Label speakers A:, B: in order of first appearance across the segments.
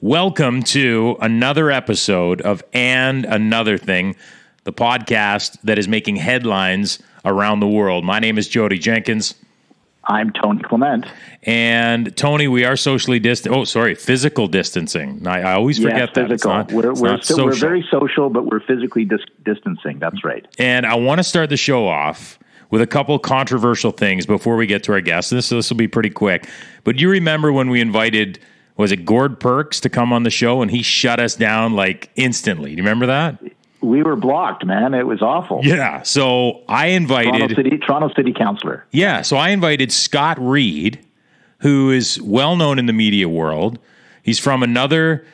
A: Welcome to another episode of And Another Thing, the podcast that is making headlines around the world. My name is Jodie Jenkins.
B: I'm Tony Clement.
A: And Tony, we are socially distant. Oh, sorry, physical distancing. I, I always forget
B: yes,
A: that.
B: Physical.
A: Not,
B: we're, we're, still, we're, very social, but we're physically dis- distancing. That's right.
A: And I want to start the show off with a couple controversial things before we get to our guests. This this will be pretty quick. But you remember when we invited was it Gord Perks to come on the show and he shut us down like instantly. Do you remember that?
B: We were blocked, man. It was awful.
A: Yeah. So I invited
B: Toronto City, Toronto City Councilor.
A: Yeah. So I invited Scott Reid, who is well known in the media world. He's from another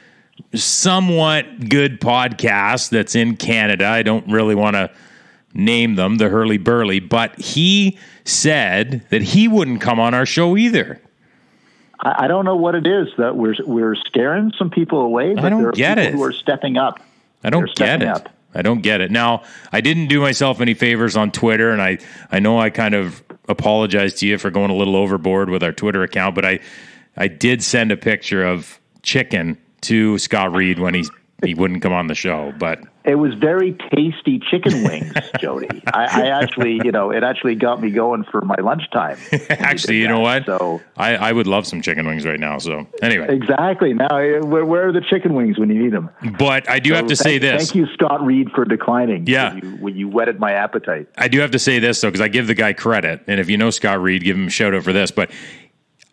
A: somewhat good podcast that's in Canada. I don't really want to name them, the Hurly Burly, but he said that he wouldn't come on our show either.
B: I, I don't know what it is that we're we're scaring some people away, but
A: I don't
B: there are
A: get
B: people
A: it.
B: who are stepping up.
A: I don't get it.
B: up.
A: I don't get it. Now, I didn't do myself any favors on Twitter, and I, I know I kind of apologized to you for going a little overboard with our Twitter account, but I, I did send a picture of chicken to Scott Reid when he he wouldn't come on the show. But
B: It was very tasty chicken wings, Jodie. I, I actually, you know, it actually got me going for my lunchtime.
A: actually, you know what?
B: So
A: I, I would love some chicken wings right now. So anyway,
B: exactly. Now, eh, where, where are the chicken wings when you need them?
A: but I do have to
B: So
A: say
B: thank,
A: this.
B: Thank you, Scott Reid, for declining.
A: Yeah.
B: when you, when you whetted my appetite.
A: I do have to say this though, because I give the guy credit, and if you know Scott Reid, give him a shout out for this. But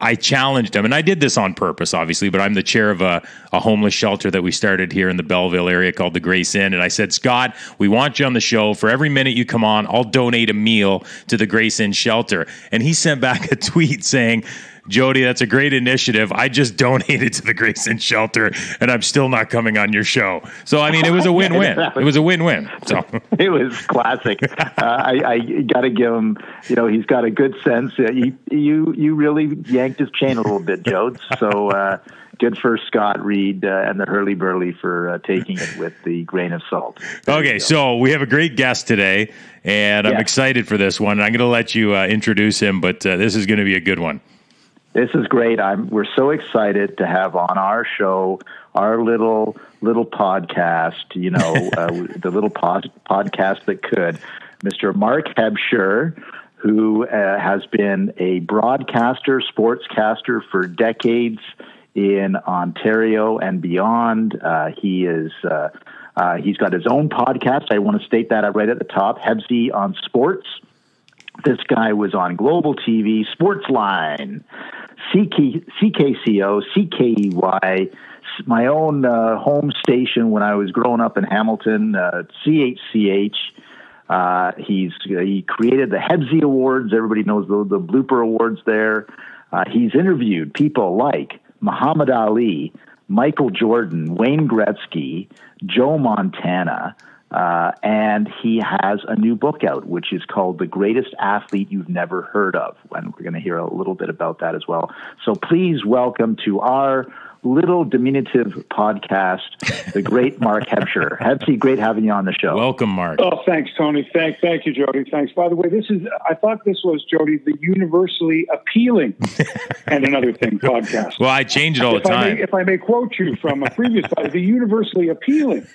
A: I challenged him, and I did this on purpose, obviously. But I'm the chair of a, a homeless shelter that we started here in the Belleville area called the Grace Inn, and I said, Scott, we want you on the show. For every minute you come on, I'll donate a meal to the Grace Inn shelter. And he sent back a tweet saying. Jodie, that's a great initiative. I just donated to the Grace Inn shelter, and I'm still not coming on your show. So, I mean, it was a win-win. It was a win-win. So,
B: It was classic. uh, I, I got to give him. You know, he's got a good sense. Uh, you you you really yanked his chain a little bit, Jodes. So uh, good for Scott Reid uh, and the Hurly Burly for uh, taking it with the grain of salt. There
A: Okay, so we have a great guest today, and I'm excited for this one. I'm going to let you uh, introduce him, but uh, this is going to be a good one.
B: This is great. I'm we're so excited to have on our show our little little podcast, you know, uh, the little pod, podcast that could, Mr. Mark Hebscher, who uh, has been a broadcaster, sportscaster for decades in Ontario and beyond. Uh, he is uh, uh, he's got his own podcast. I want to state that right at the top, Hebsy on Sports. This guy was on Global TV, Sportsline, CK, CKCO, CKEY, my own uh, home station when I was growing up in Hamilton, uh, CHCH. Uh, he's he created the Hebsy Awards. Everybody knows the, the blooper awards there. Uh, he's interviewed people like Muhammad Ali, Michael Jordan, Wayne Gretzky, Joe Montana. Uh, and he has a new book out, which is called The Greatest Athlete You've Never Heard of. And we're going to hear a little bit about that as well. So please welcome to our little diminutive podcast, the great Mark Hebscher. Hebsy, great having you on the show.
A: Welcome, Mark.
C: Oh, thanks, Tony. Thank, thank you, Jodie. Thanks. By the way, this is, I thought this was, Jodie, the universally appealing and another thing podcast.
A: Well, I change it all the
C: if, I
A: time.
C: may, if I may quote you from a previous pod, the universally appealing.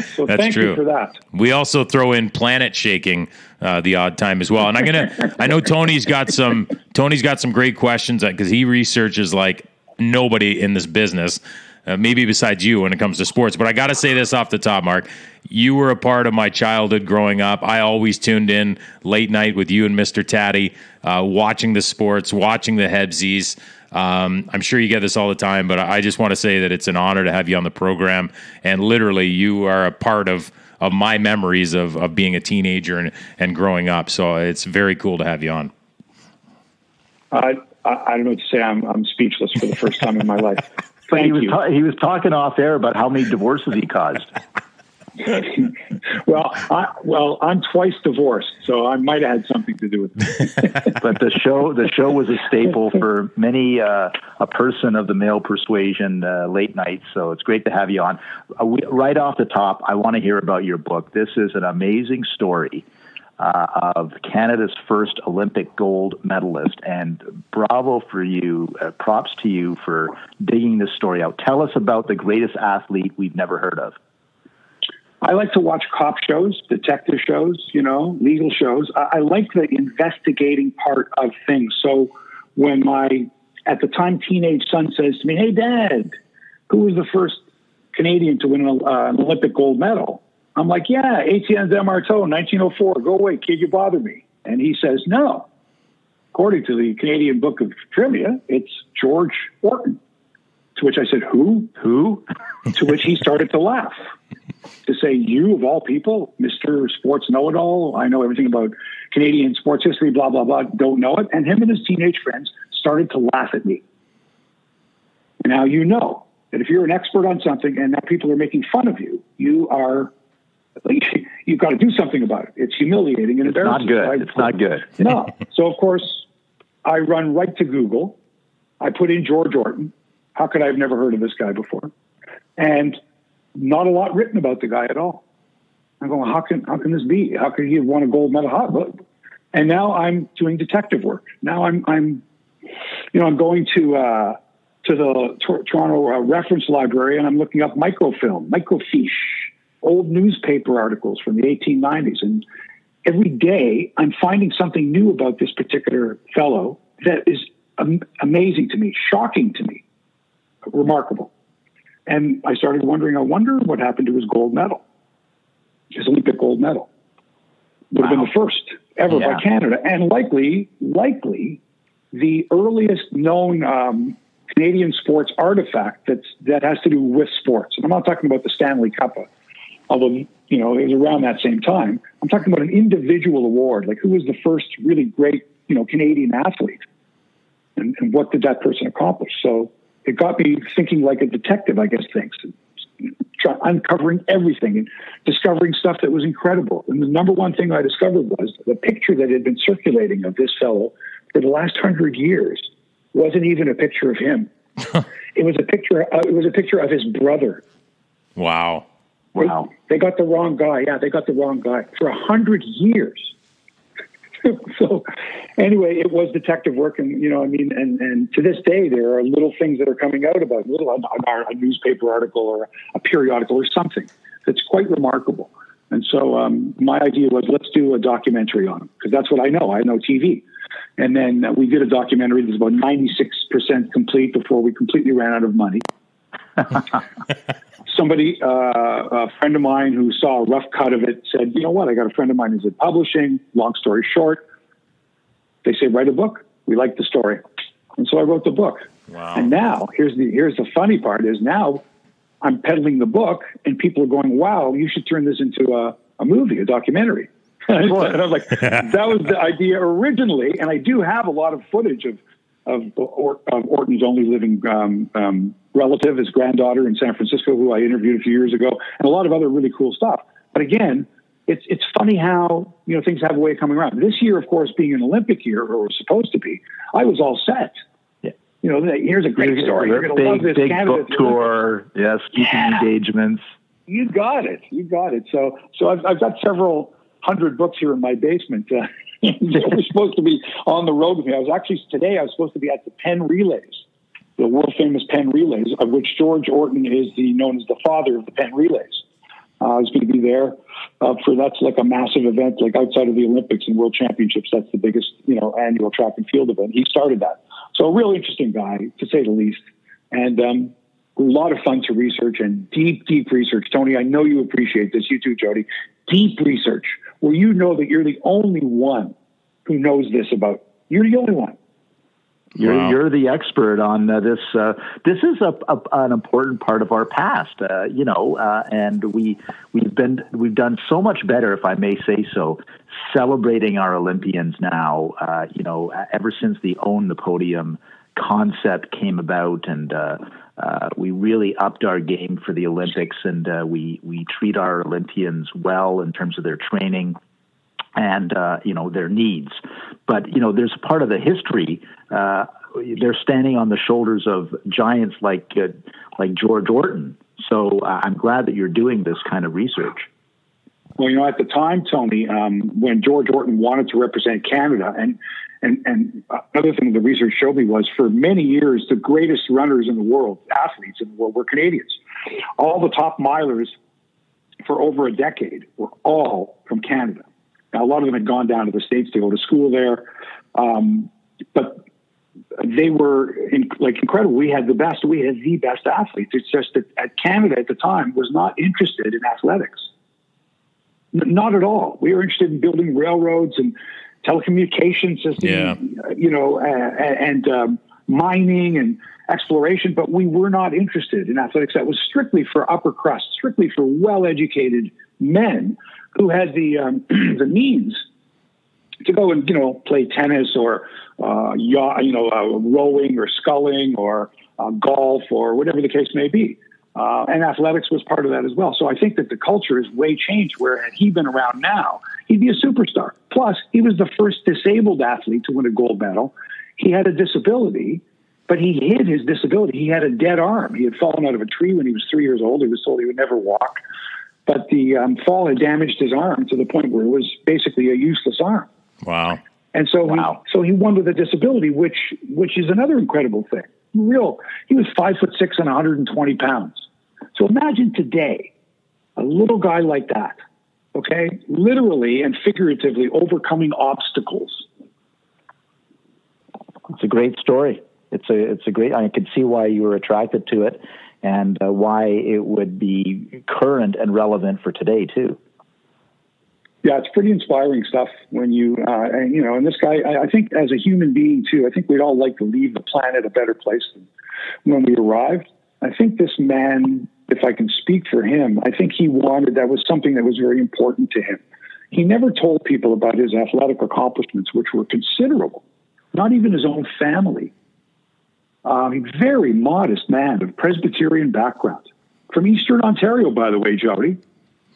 C: So
A: That's
C: thank
A: true.
C: you for that.
A: We also throw in planet shaking uh, the odd time as well. And I'm gonna. I know Tony's got some. Tony's got some great questions because he researches like nobody in this business. Uh, maybe besides you when it comes to sports. But I got to say this off the top, Mark. You were a part of my childhood growing up. I always tuned in late night with you and Mr. Tatti, uh, watching the sports, watching the Hebsies. Um, I'm sure you get this all the time, but I just want to say that it's an honor to have you on the program. And literally, you are a part of of my memories of, of being a teenager and, and growing up. So it's very cool to have you on.
C: I, I, I don't know what to say. I'm, I'm speechless for the first time in my life.
B: but he
C: Thank
B: was,
C: you.
B: ta- he was talking off air about how many divorces he caused.
C: well, I, well, I'm twice divorced, so I might have had something to do with it.
B: but the show the show was a staple for many uh, a person of the male persuasion uh, late nights. So it's great to have you on. Uh, we, right off the top, I want to hear about your book. This is an amazing story. uh, of Canada's first Olympic gold medalist. And bravo for you, uh, props to you for digging this story out. Tell us about the greatest athlete we've never heard of.
C: I like to watch cop shows, detective shows, you know, legal shows. I, I like the investigating part of things. So when my, at the time, teenage son says to me, Hey, dad, who was the first Canadian to win an, uh, an Olympic gold medal? I'm like, Yeah, Etienne Desmarteau, 1904. Go away, kid, you bother me. And he says, No. According to the Canadian Book of Trivia, it's George Orton. To which I said, Who?
B: Who?
C: to which he started to laugh. To say, You of all people, Mr. Sports Know It All, I know everything about Canadian sports history, blah, blah, blah, don't know it. And him and his teenage friends started to laugh at me. Now you know that if you're an expert on something and now people are making fun of you, you are you've got to do something about it. It's humiliating and embarrassing.
B: Not good. It's not good.
C: no. So of course, I run right to Google. I put in George Orton. How could I have never heard of this guy before? And not a lot written about the guy at all. I'm going, how can how can this be? How could he have won a gold medal? How, and now I'm doing detective work. Now I'm I'm, you know, I'm going to uh, to the Tor- Toronto uh, Reference Library and I'm looking up microfilm, microfiche, old newspaper articles from the 1890s, and every day I'm finding something new about this particular fellow that is am- amazing to me, shocking to me, remarkable. And I started wondering, I wonder what happened to his gold medal, his Olympic gold medal. Would have been the first ever
B: Yeah.
C: by Canada, and likely, likely, the earliest known um, Canadian sports artifact that's that has to do with sports. And I'm not talking about the Stanley Cup, although you know it was around that same time. I'm talking about an individual award, like who was the first really great you know Canadian athlete, and, and what did that person accomplish? So it got me thinking like a detective, I guess, thinks. Try, uncovering everything and discovering stuff that was incredible. And the number one thing I discovered was the picture that had been circulating of this fellow for the last hundred years wasn't even a picture of him. it was a picture. Uh, it was a picture of his brother.
A: Wow.
C: They-
B: Wow.
C: They, got the wrong guy. Yeah, they got the wrong guy for a hundred years. so, anyway, it was detective work, and you know, I mean, and and to this day, there are little things that are coming out about little a, a newspaper article or a periodical or something that's quite remarkable. And so, um, my idea was let's do a documentary on him because that's what I know. I know TV. And then uh, we did a documentary that was about 96% complete before we completely ran out of money somebody, uh, a friend of mine who saw a rough cut of it said, you know what? I got a friend of mine who's in publishing. Long story short, they say, write a book. We like the story. And so I wrote the book.
A: Wow.
C: And now here's the, here's the funny part is now I'm peddling the book and people are going, wow, you should turn this into a, a movie, a documentary. and I was like, that was the idea originally. And I do have a lot of footage of, of, or, of Orton's only living um, um, relative, his granddaughter in San Francisco, who I interviewed a few years ago, and a lot of other really cool stuff. But again, it's it's funny how you know things have a way of coming around. This year, of course, being an Olympic year, or was supposed to be, I was all set.
B: Yeah.
C: You know, here's a great story. You're going to love this
B: big book tour. Yeah, speaking
C: Yeah.
B: engagements.
C: You got it. You got it. So, so I've, I've got several hundred books here in my basement. Uh, they were supposed to be on the road with me. I was actually today. I was supposed to be at the Penn Relays, the world famous Penn Relays, of which George Orton is the known as the father of the Penn Relays. Uh, I was going to be there uh, for that's like a massive event, like outside of the Olympics and World Championships. That's the biggest, you know, annual track and field event. He started that. So a real interesting guy, to say the least, and um, a lot of fun to research and deep, deep research. Tony, I know you appreciate this. You too, Jodie. Deep research where you know that you're the only one who knows this about. You're the only one.
B: You're,
A: Wow.
B: you're the expert on uh, this. Uh, this is a, a, an important part of our past, uh, you know, uh, and we we've been we've done so much better, if I may say so, celebrating our Olympians now. Uh, you know, ever since the own the podium concept came about, and uh, uh, we really upped our game for the Olympics, and uh, we we treat our Olympians well in terms of their training and uh, you know their needs. But you know, there's part of the history. Uh, they're standing on the shoulders of giants like uh, like George Orton. So I'm glad that you're doing this kind of research.
C: Well, you know, at the time, Tony, um, when George Orton wanted to represent Canada, and and and another thing the research showed me was for many years the greatest runners in the world, athletes in the world, were Canadians. All the top milers for over a decade were all from Canada. Now, a lot of them had gone down to the states to go to school there, um, but they were in, like incredible. We had the best. We had the best athletes. It's just that at Canada at the time was not interested in athletics. Not at all. We were interested in building railroads and telecommunication systems.
A: Yeah.
C: You know, uh, and um, mining and exploration, but we were not interested in athletics. That was strictly for upper crust, strictly for well-educated men who had the um, the means to go and you know play tennis or uh, yacht, you know uh, rowing or sculling or uh, golf or whatever the case may be. Uh, and athletics was part of that as well. So I think that the culture is way changed. Where had he been around now, he'd be a superstar. Plus, he was the first disabled athlete to win a gold medal. He had a disability, but he hid his disability. He had a dead arm. He had fallen out of a tree when he was three years old. He was told he would never walk, but the um, fall had damaged his arm to the point where it was basically a useless arm.
A: Wow.
C: And so, wow. he, so he won with a disability, which which is another incredible thing. Real, he was five foot six and 120 pounds. So imagine today, a little guy like that, okay, literally and figuratively overcoming obstacles.
B: It's a great story. It's a it's a great. I can see why you were attracted to it, and uh, why it would be current and relevant for today too.
C: Yeah, it's pretty inspiring stuff when you, uh, and, you know, and this guy, I, I, think as a human being too, I think we'd all like to leave the planet a better place than when we arrived. I think this man, if I can speak for him, I think he wanted, that was something that was very important to him. He never told people about his athletic accomplishments, which were considerable, not even his own family. Um, very modest man of Presbyterian background from Eastern Ontario, by the way, Jodie.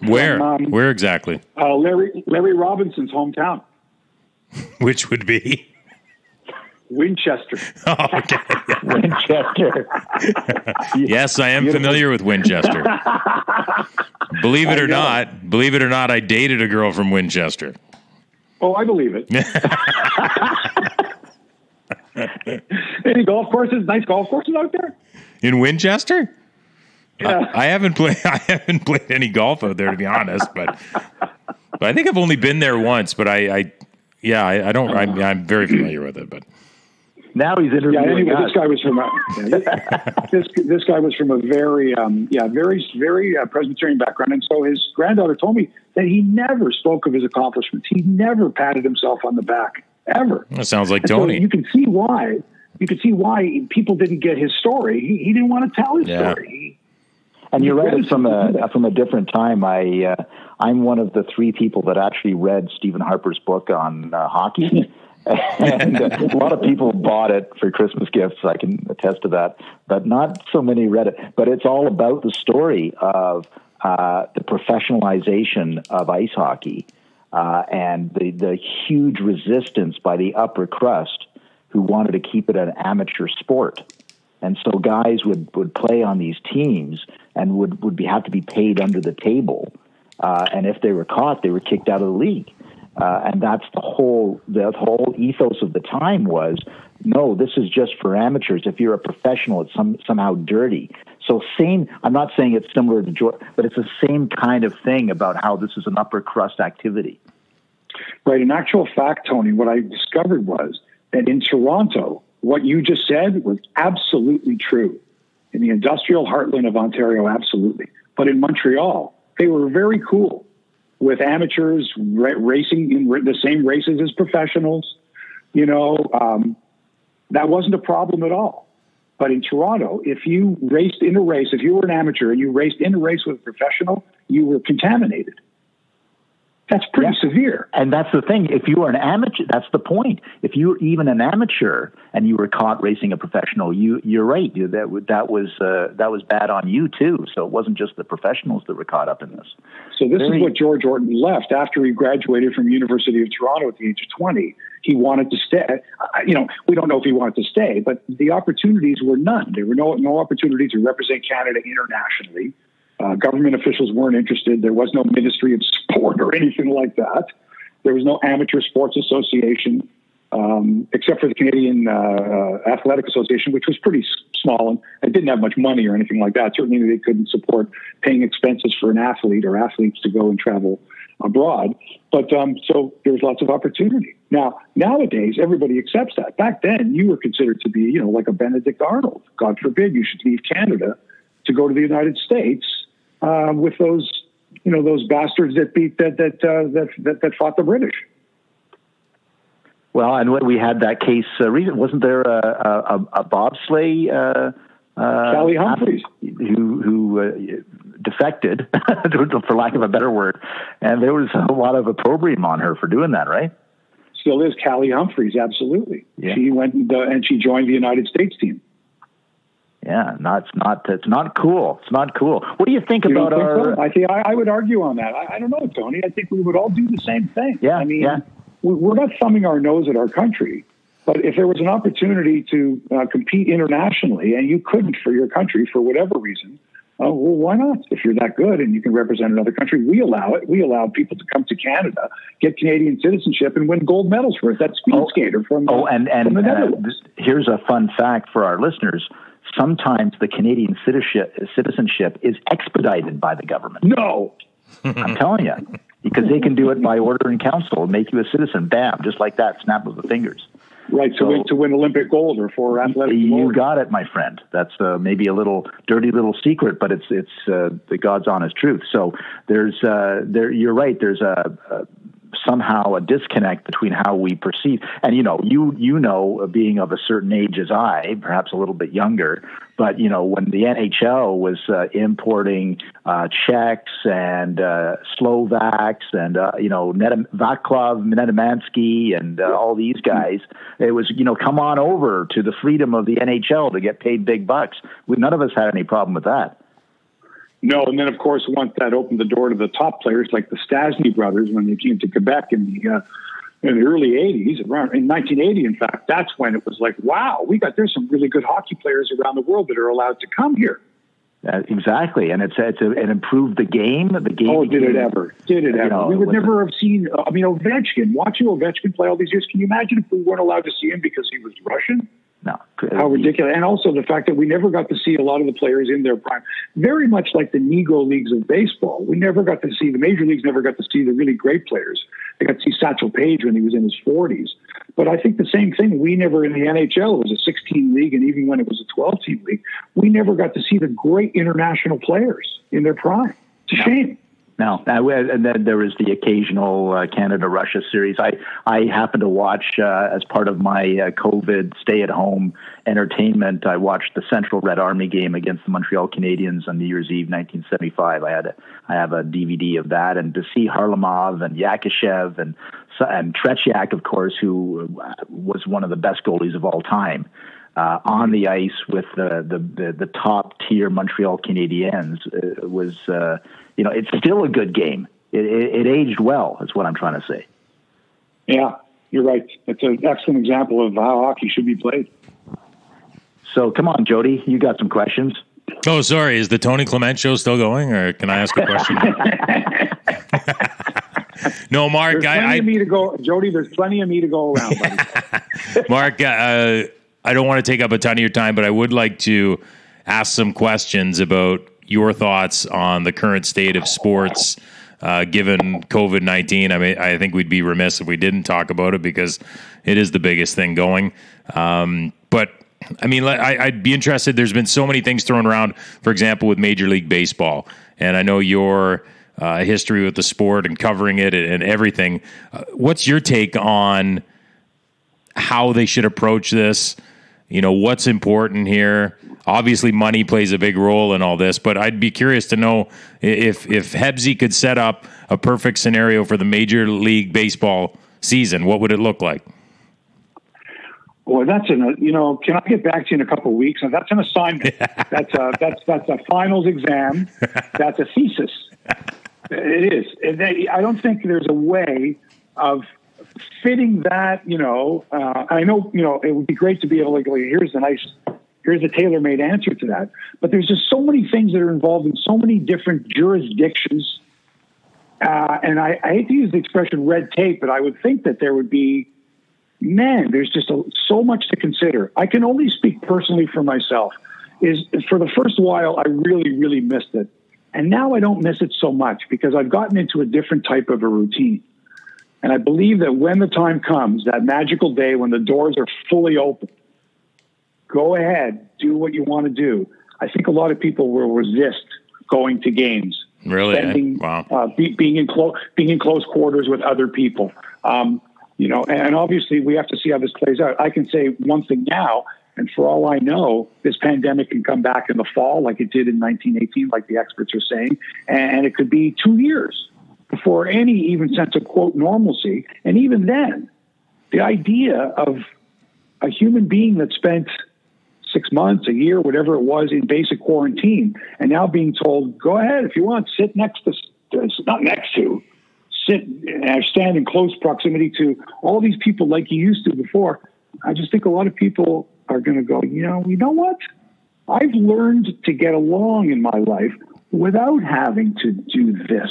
A: Where? From, um, Where exactly?
C: Uh, Larry Larry Robinson's hometown.
A: Which would be
C: Winchester.
A: Oh, okay.
B: Winchester.
A: yes, I am Beautiful. familiar with Winchester. believe it or not, believe it or not, I dated a girl from Winchester.
C: Oh, I believe it. Any golf courses? Nice golf courses out there
A: in Winchester.
C: Yeah.
A: I, I, haven't played. I haven't played any golf out there to be honest, but but I think I've only been there once. But I, I yeah, I, I don't. I'm, I'm, very familiar with it, but.
B: Now he's interviewing.
C: Yeah, anyway, this guy was from a, this this guy was from a very um, yeah very very uh, Presbyterian background, and so his granddaughter told me that he never spoke of his accomplishments. He never patted himself on the back ever.
A: That sounds like and Tony.
C: So you can see why. You can see why people didn't get his story. He, he didn't want to tell his yeah. story.
B: And you read it from a from a different time. I uh, I'm one of the three people that actually read Stephen Harper's book on uh, hockey. and uh, a lot of people bought it for Christmas gifts. I can attest to that, but not so many read it. But it's all about the story of uh, the professionalization of ice hockey uh, and the the huge resistance by the upper crust who wanted to keep it an amateur sport. And so guys would, would play on these teams and would, would be, have to be paid under the table. Uh, and if they were caught, they were kicked out of the league. Uh, and that's the whole the whole ethos of the time was no, this is just for amateurs. If you're a professional, it's some, somehow dirty. So same. I'm not saying it's similar to Georgia, but it's the same kind of thing about how this is an upper crust activity.
C: Right. In actual fact, Tony, what I discovered was that in Toronto, what you just said was absolutely true. In the industrial heartland of Ontario, absolutely. But in Montreal, they were very cool with amateurs racing in the same races as professionals. You know, um, that wasn't a problem at all. But in Toronto, if you raced in a race, if you were an amateur and you raced in a race with a professional, you were contaminated. That's pretty yeah. severe.
B: And that's the thing. If you are an amateur, that's the point. If you were even an amateur and you were caught racing a professional, you you're right. You, that that was uh, that was bad on you too. So it wasn't just the professionals that were caught up in this.
C: So this Very, is what George Orton left after he graduated from University of Toronto at the age of 20. He wanted to stay. You know, we don't know if he wanted to stay, but the opportunities were none. There were no no opportunity to represent Canada internationally Uh, government officials weren't interested. There was no Ministry of Sport or anything like that. There was no Amateur Sports Association, um, except for the Canadian uh, Athletic Association, which was pretty small and, and didn't have much money or anything like that. Certainly, they couldn't support paying expenses for an athlete or athletes to go and travel abroad. But um, so was lots of opportunity. Now, nowadays, everybody accepts that. Back then, you were considered to be, you know, like a Benedict Arnold. God forbid you should leave Canada to go to the United States uh, with those, you know, those bastards that beat that that uh, that, that that fought the British.
B: Well, and when we had that case. Uh, recent, wasn't there a, a, a bobsleigh? Uh,
C: uh, Kaillie Humphries,
B: who who uh, defected, for lack of a better word, and there was a lot of opprobrium on her for doing that, right?
C: Still is Kaillie Humphries, absolutely. Yeah. She went and, uh, and she joined the United States team.
B: Yeah, no, it's not. It's not cool. It's not cool. What do you think
C: you
B: about
C: think
B: our?
C: So? I think I, I, would argue on that. I, I, don't know, Tony. I think we would all do the same thing.
B: Yeah,
C: I mean,
B: yeah.
C: we're not thumbing our nose at our country, but if there was an opportunity to uh, compete internationally and you couldn't for your country for whatever reason, uh, well, why not? If you're that good and you can represent another country, we allow it. We allow people to come to Canada, get Canadian citizenship, and win gold medals for it. That speed oh, skater from
B: oh, and and
C: the
B: uh, here's a fun fact for our listeners sometimes the Canadian citizenship, citizenship is expedited by the government.
C: No.
B: I'm telling you, because they can do it by order in council, and make you a citizen, bam, just like that, snap of the fingers.
C: Right, so, to, win, to win Olympic gold or for athletic.
B: You got it, my friend. That's uh, maybe a little dirty little secret, but it's it's uh, the God's honest truth. So there's uh, there. You're right. There's a somehow a disconnect between how we perceive. And you know you you know being of a certain age as I perhaps a little bit younger but you know when the NHL was uh, importing uh, Czechs and uh, Slovaks and uh, you know Net- Vaclav Nedomansky and uh, all these guys it was you know come on over to the freedom of the NHL to get paid big bucks. We, none of us had any problem with that
C: no, and then of course once that opened the door to the top players like the Stastny brothers when they came to Quebec in the uh, in the early '80s, around in 1980, in fact, that's when it was like, wow, we got there's some really good hockey players around the world that are allowed to come here.
B: Uh, exactly, and it's it's a, it improved the game. The game.
C: Oh, did it ever? Did it ever? Know, we would never have seen. I mean, Ovechkin. Watching Ovechkin play all these years, can you imagine if we weren't allowed to see him because he was Russian?
B: No.
C: How ridiculous. And also the fact that we never got to see a lot of the players in their prime. Very much like the Negro leagues of baseball. We never got to see, the major leagues never got to see the really great players. They got to see Satchel Paige when he was in his 40s. But I think the same thing, we never in the NHL, it was a 16 league, and even when it was a 12 team league, we never got to see the great international players in their prime. It's a shame.
B: No, and then there was the occasional uh, Canada Russia series. I I happened to watch uh, as part of my uh, COVID stay at home entertainment. I watched the Central Red Army game against the Montreal Canadiens on New Year's Eve, 1975. I had a I have a DVD of that, and to see Kharlamov and Yakushev and and Tretiak, of course, who uh, was one of the best goalies of all time uh, on the ice with the the, the, the top tier Montreal Canadiens uh, was uh, you know it's still a good game. It, it, it, aged well. Is what I'm trying to say.
C: Yeah, you're right. It's an excellent example of how hockey should be played.
B: So come on, Jodie, you got some questions.
A: Oh, sorry. Is the Tony Clement show still going, or can I ask a question? no, Mark.
C: There's plenty
A: I,
C: of me to go, Jodie. There's plenty of me to go around.
A: Mark, uh, I don't want to take up a ton of your time, but I would like to ask some questions about your thoughts on the current state of sports. Uh, given COVID nineteen, I mean, I think we'd be remiss if we didn't talk about it because it is the biggest thing going. Um, but I mean, I, would be interested. There's been so many things thrown around, for example, with Major League Baseball, and I know your uh, history with the sport and covering it and, and everything. Uh, what's your take on how they should approach this? you know what's important here obviously money plays a big role in all this but i'd be curious to know if if hebsy could set up a perfect scenario for the major league baseball season what would it look like
C: well, that's an you know. Can I get back to you in a couple of weeks? And that's an assignment. that's a that's that's a finals exam. That's a thesis. It is. They, I don't think there's a way of fitting that, you know, uh, I know, you know, it would be great to be able to go, here's the nice, here's a tailor made answer to that. But there's just so many things that are involved in so many different jurisdictions. Uh, and I, I, hate to use the expression red tape, but I would think that there would be, man, there's just a, so much to consider. I can only speak personally for myself. Is for the first while, I really, really missed it. And now I don't miss it so much because I've gotten into a different type of a routine. And I believe that when the time comes, that magical day when the doors are fully open, go ahead, do what you want to do. I think a lot of people will resist going to games.
A: Really?
C: Spending,
A: wow.
C: Uh, be, being in close being in close quarters with other people. Um, you know, and, and obviously we have to see how this plays out. I can say one thing now, and for all I know, this pandemic can come back in the fall, like it did in 1918, like the experts are saying, and it could be two years before any even sense of quote normalcy. And even then, the idea of a human being that spent six months, a year, whatever it was, in basic quarantine, and now being told, go ahead if you want, sit next to, not next to, sit and stand in close proximity to all these people like you used to before. I just think a lot of people are going to go, you know, you know what? I've learned to get along in my life without having to do this.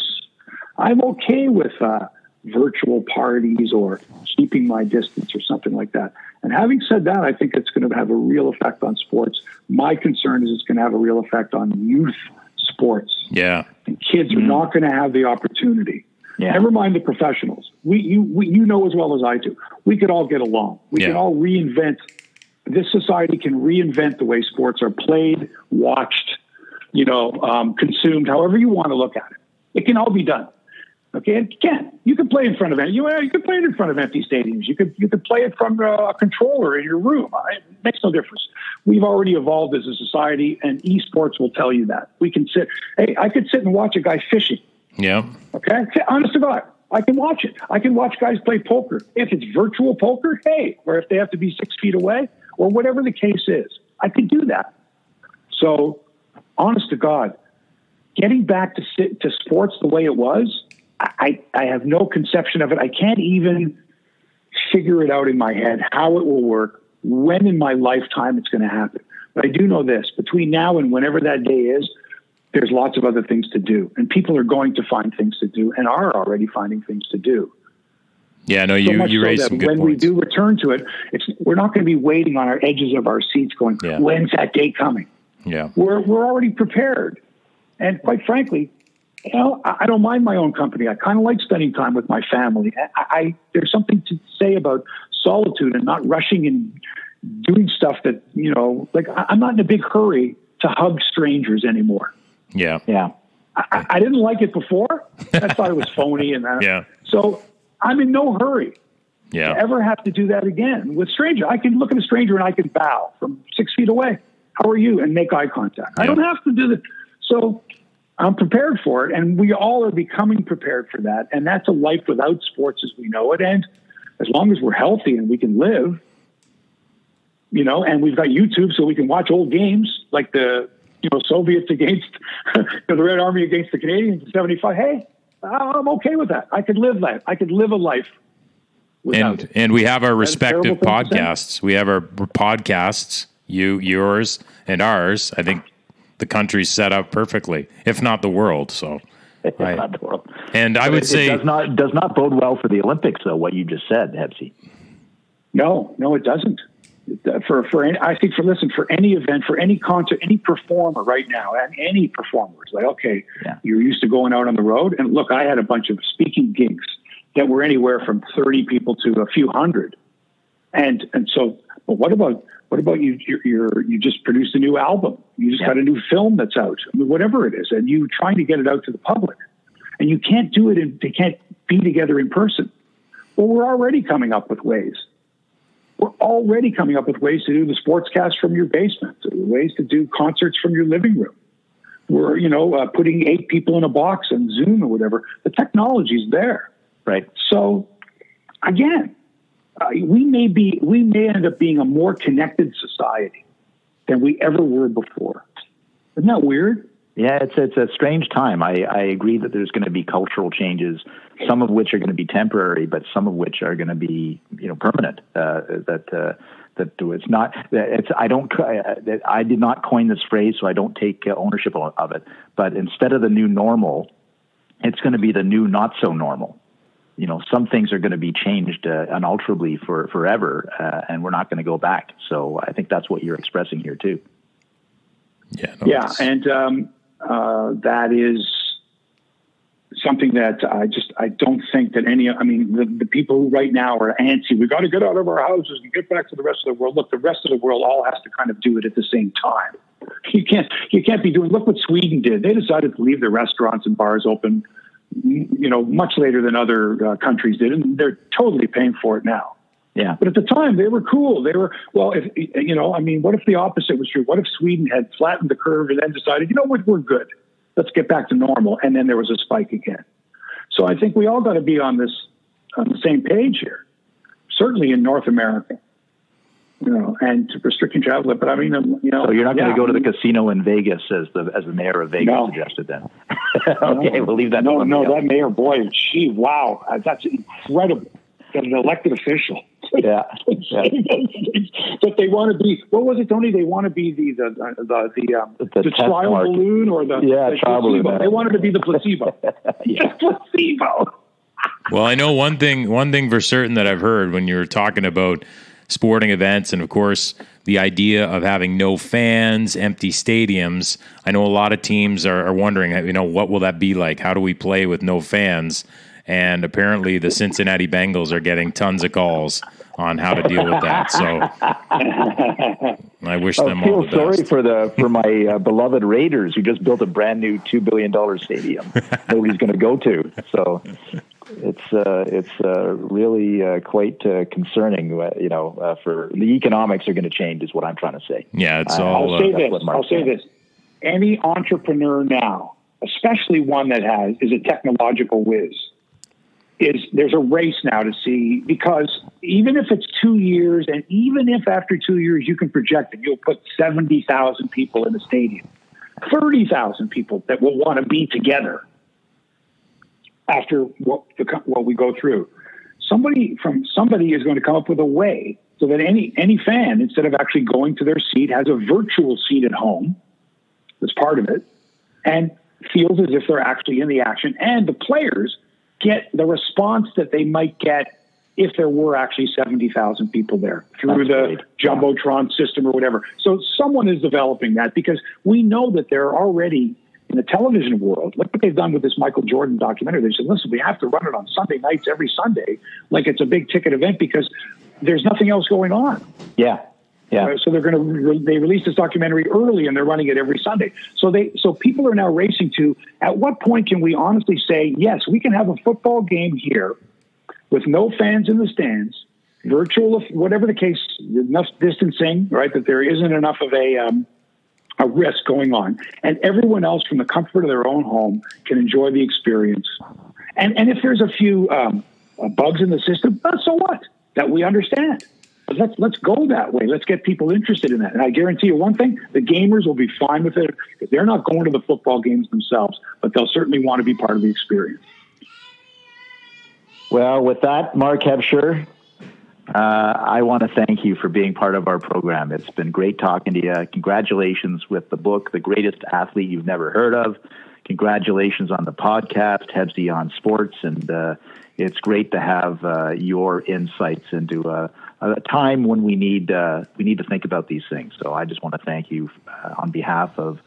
C: I'm okay with uh, virtual parties or keeping my distance or something like that. And having said that, I think it's going to have a real effect on sports. My concern is it's going to have a real effect on youth sports.
A: Yeah.
C: And kids mm-hmm. are not going to have the opportunity.
B: Yeah.
C: Never mind the professionals. We, you, we, you know as well as I do. We could all get along. We yeah. can all reinvent. This society can reinvent the way sports are played, watched, you know, um, consumed. However you want to look at it, it can all be done. Okay, and you can. You can play in front of. You, uh, you can play it in front of empty stadiums. You could you could play it from a uh, controller in your room. It makes no difference. We've already evolved as a society, and esports will tell you that. We can sit. Hey, I could sit and watch a guy fishing.
A: Yeah.
C: Okay. Honest to God, I can watch it. I can watch guys play poker. If it's virtual poker, hey, or if they have to be six feet away, or whatever the case is, I can do that. So, honest to God, getting back to sit, to sports the way it was I, I have no conception of it. I can't even figure it out in my head how it will work, when in my lifetime it's going to happen. But I do know this between now and whenever that day is, there's lots of other things to do. And people are going to find things to do and are already finding things to do.
A: Yeah, no, you,
C: so
A: you
C: so
A: raised some good points.
C: when
A: points.
C: we do return to it, it's we're not going to be waiting on our edges of our seats going,
A: Yeah.
C: when's that day coming?
A: Yeah.
C: We're, we're already prepared. And quite frankly, you know, I, I don't mind my own company. I kind of like spending time with my family. I, I there's something to say about solitude and not rushing and doing stuff that you know. Like I, I'm not in a big hurry to hug strangers anymore.
A: Yeah.
B: Yeah.
C: I, I didn't like it before. I thought it was phony and that.
A: Uh, yeah.
C: So I'm in no hurry to
A: Yeah.
C: ever have to do that again with stranger. I can look at a stranger and I can bow from six feet away. How are you? And make eye contact. I don't have to do that. So I'm prepared for it, and we all are becoming prepared for that. And that's a life without sports as we know it. And as long as we're healthy and we can live, you know, and we've got YouTube so we can watch old games like the you know Soviets against you know, the Red Army against the Canadians in '75. Hey, I'm okay with that. I could live that. I could live a life. Without
A: And and we have our
C: That's a terrible
A: respective
C: thing to say.
A: podcasts. We have our podcasts, you, yours, and ours. I think the country's set up perfectly, if not the world. So,
B: It's
A: I-
B: not the world.
A: and I
B: But
A: would
B: it,
A: say,
B: it does not does not bode well for the Olympics, though. What you just said, Hebsy.
C: No, no, it doesn't. For for any, I think for listen for any event for any concert any performer right now and any performer it's like okay
B: Yeah.
C: you're used to going out on the road and look I had a bunch of speaking gigs that were anywhere from thirty people to a few hundred and and so but what about what about you you're, you're you just produced a new album you just
B: Yeah.
C: got a new film that's out I mean, whatever it is and you trying to get it out to the public and you can't do it in, they can't be together in person well we're already coming up with ways we're already coming up with ways to do the sportscast from your basement, ways to do concerts from your living room. We're, you know, uh, putting eight people in a box on Zoom or whatever. The technology's there.
B: Right.
C: So, again, uh, we may be, we may end up being a more connected society than we ever were before. Isn't that weird?
B: Yeah, it's it's a strange time. I, I agree that there's going to be cultural changes, some of which are going to be temporary, but some of which are going to be you know permanent. Uh, that uh, that it's not it's I don't I did not coin this phrase so I don't take ownership of it but instead of the new normal it's going to be the new not so normal you know some things are going to be changed uh, unalterably for forever uh, and we're not going to go back. So I think that's what you're expressing here too.
A: Yeah no,
C: yeah and um, uh, that is something that I just I don't think that any I mean the, the people who right now are antsy. We got to get out of our houses and get back to the rest of the world. Look the rest of the world all has to kind of do it at the same time. You can't you can't be doing look what Sweden did. They decided to leave their restaurants and bars open you know much later than other uh, countries did and they're totally paying for it now
B: yeah
C: but at the time they were cool they were well if you know I mean what if the opposite was true what if Sweden had flattened the curve and then decided you know what we're good let's get back to normal. And then there was a spike again. So I think we all got to be on this on the same page here. Certainly in North America, you know, and restricting travel. But I mean, um, you know,
B: so you're not going
C: yeah,
B: to go to the casino in Vegas as the as the mayor of Vegas
C: No.
B: suggested. Then okay, we'll leave that.
C: No, no,
B: somebody
C: that mayor, boy, she, wow, uh, that's incredible. That an elected official.
B: Yeah, yeah.
C: but they want to be. What was it, Tony? They want to be the the the the, um,
B: The
C: the, trial
B: mark.
C: balloon or the,
B: Yeah,
C: the
B: trial
C: placebo.
B: balloon.
C: They wanted to be the placebo.
B: yeah.
C: placebo.
A: Well, I know one thing. One thing for certain that I've heard when you're talking about sporting events, and of course the idea of having no fans, empty stadiums. I know a lot of teams are, are wondering, you know, what will that be like? How do we play with no fans? And apparently, the Cincinnati Bengals are getting tons of calls on how to deal with that. So I wish
B: I
A: them all
B: feel
A: the
B: sorry
A: best.
B: for the for my uh, beloved Raiders who just built a brand new two billion dollar stadium. Nobody's going to go to. So it's uh, it's uh, really uh, quite uh, concerning. Uh, you know, uh, for the economics are going to change, is what I'm trying to say.
A: Yeah, it's
B: Uh,
A: all.
C: I'll say this. I'll say this. Any entrepreneur now, especially one that has is a technological whiz, is there's a race now to see because even if it's two years, and even if after two years you can project that you'll put seventy thousand people in the stadium, thirty thousand people that will want to be together after what the, what we go through. Somebody from somebody is going to come up with a way so that any any fan, instead of actually going to their seat, has a virtual seat at home. That's part of it, and feels as if they're actually in the action. And the players get the response that they might get if there were actually seventy thousand people there through
B: That's
C: the
B: great.
C: jumbotron system or whatever. So someone is developing that because we know that there are already in the television world. Look what they've done with this Michael Jordan documentary. They said, listen, we have to run it on Sunday nights every Sunday, like it's a big ticket event because there's nothing else going on.
B: Yeah, yeah.
C: Uh, so they're going to re- they released this documentary early and they're running it every Sunday. So they so people are now racing to at what point can we honestly say yes we can have a football game here with no fans in the stands, virtual whatever the case, enough distancing right that there isn't enough of a um, a risk going on, and everyone else from the comfort of their own home can enjoy the experience. And and if there's a few um, uh, bugs in the system, so what? That we understand. But let's let's go that way. Let's get people interested in that. And I guarantee you one thing: the gamers will be fine with it they're not going to the football games themselves, but they'll certainly want to be part of the experience.
B: Well, with that, Mark Hebscher, uh, I want to thank you for being part of our program. It's been great talking to you. Congratulations with the book, The Greatest Athlete You've Never Heard of. Congratulations on the podcast, Hebsy on Sports. And uh, it's great to have uh, your insights into a, a time when we need, uh, we need to think about these things. So I just want to thank you uh, on behalf of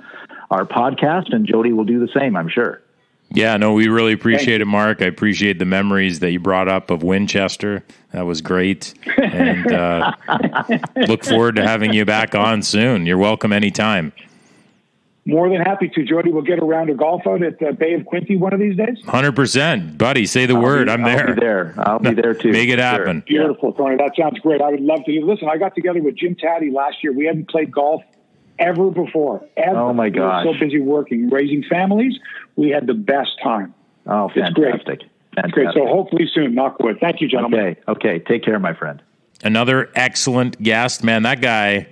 B: our podcast. And Jodie will do the same, I'm sure.
A: Yeah, no, we really appreciate it, Mark. I appreciate the memories that you brought up of Winchester. That was great. And uh, look forward to having you back on soon. You're welcome anytime.
C: More than happy to, Jodie. We'll get around to golf out at the Bay of Quinte one of these days.
A: 100%. Buddy, say the word. I'm
B: I'll
A: there.
B: be there. I'll be there too.
A: Make it
B: Sure.
A: happen.
C: Beautiful, Tony. That sounds great. I would love to. Listen, I got together with Jim Tatti last year. We hadn't played golf ever before. Ever.
B: Oh, my
C: We were so busy working, raising families. We had the best time.
B: Oh,
C: It's great.
B: fantastic.
C: It's great. So hopefully soon. Knock wood. Thank you, gentlemen.
B: Okay, okay. Take care, my friend.
A: Another excellent guest. Man, that guy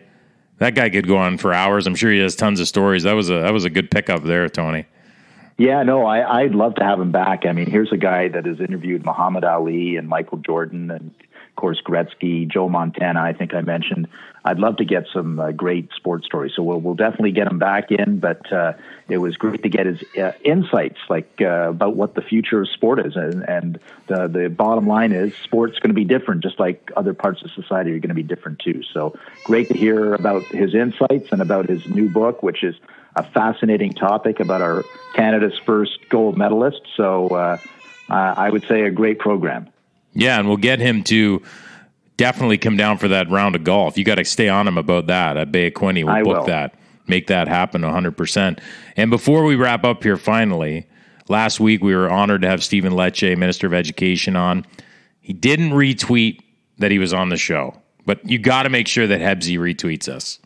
A: that guy could go on for hours. I'm sure he has tons of stories. That was a that was a good pickup there, Tony.
B: Yeah, no, I, I'd love to have him back. I mean, here's a guy that has interviewed Muhammad Ali and Michael Jordan and, of course, Gretzky, Joe Montana. I think I mentioned. I'd love to get some uh, great sports stories. So we'll we'll definitely get him back in. But uh, it was great to get his uh, insights, like uh, about what the future of sport is, and, and the the bottom line is sport's going to be different, just like other parts of society are going to be different too. So great to hear about his insights and about his new book, which is a fascinating topic about our Canada's first gold medalist. So uh, I would say a great program.
A: Yeah, and we'll get him to definitely come down for that round of golf. You got to stay on him about that at Bay of Quinte. We'll
B: I
A: book
B: will.
A: that, make that happen 100%. And before we wrap up here, finally, last week we were honored to have Stephen Lecce, Minister of Education, on. He didn't retweet that he was on the show, but you got to make sure that Hebsy retweets us.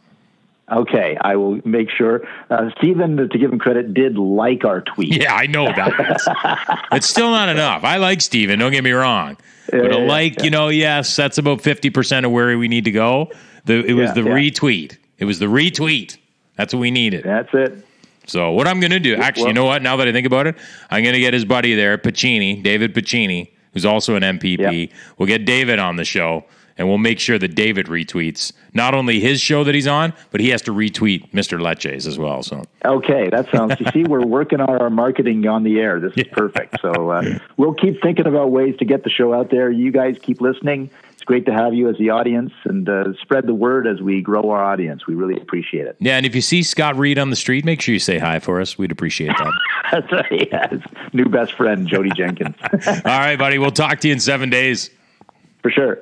B: Okay, I will make sure. Uh, Stephen, to give him credit, did like our tweet.
A: Yeah, I know about that. it's still not enough. I like Stephen. don't get me wrong. But a like,
B: yeah.
A: you know, yes, that's about 50% of where we need to go. The, it was
B: Yeah,
A: the
B: yeah.
A: retweet. It was the retweet. That's what we needed.
B: That's it.
A: So what I'm going to do, actually, you know what? Now that I think about it, I'm going to get his buddy there, Piccini, David Piccini, who's also an MPP. We'll get David on the show, and we'll make sure that David retweets not only his show that he's on, but he has to retweet Mr. Lecce's as well. So
B: Okay, that sounds. You see, we're working on our marketing on the air. This is perfect. So uh, we'll keep thinking about ways to get the show out there. You guys keep listening. It's great to have you as the audience, and uh, spread the word as we grow our audience. We really appreciate it.
A: yeah, and if you see Scott Reid on the street, make sure you say hi for us. We'd appreciate that.
B: That's right. New best friend, Jodie Jenkins,
A: All right, buddy. We'll talk to you in seven days.
B: for sure.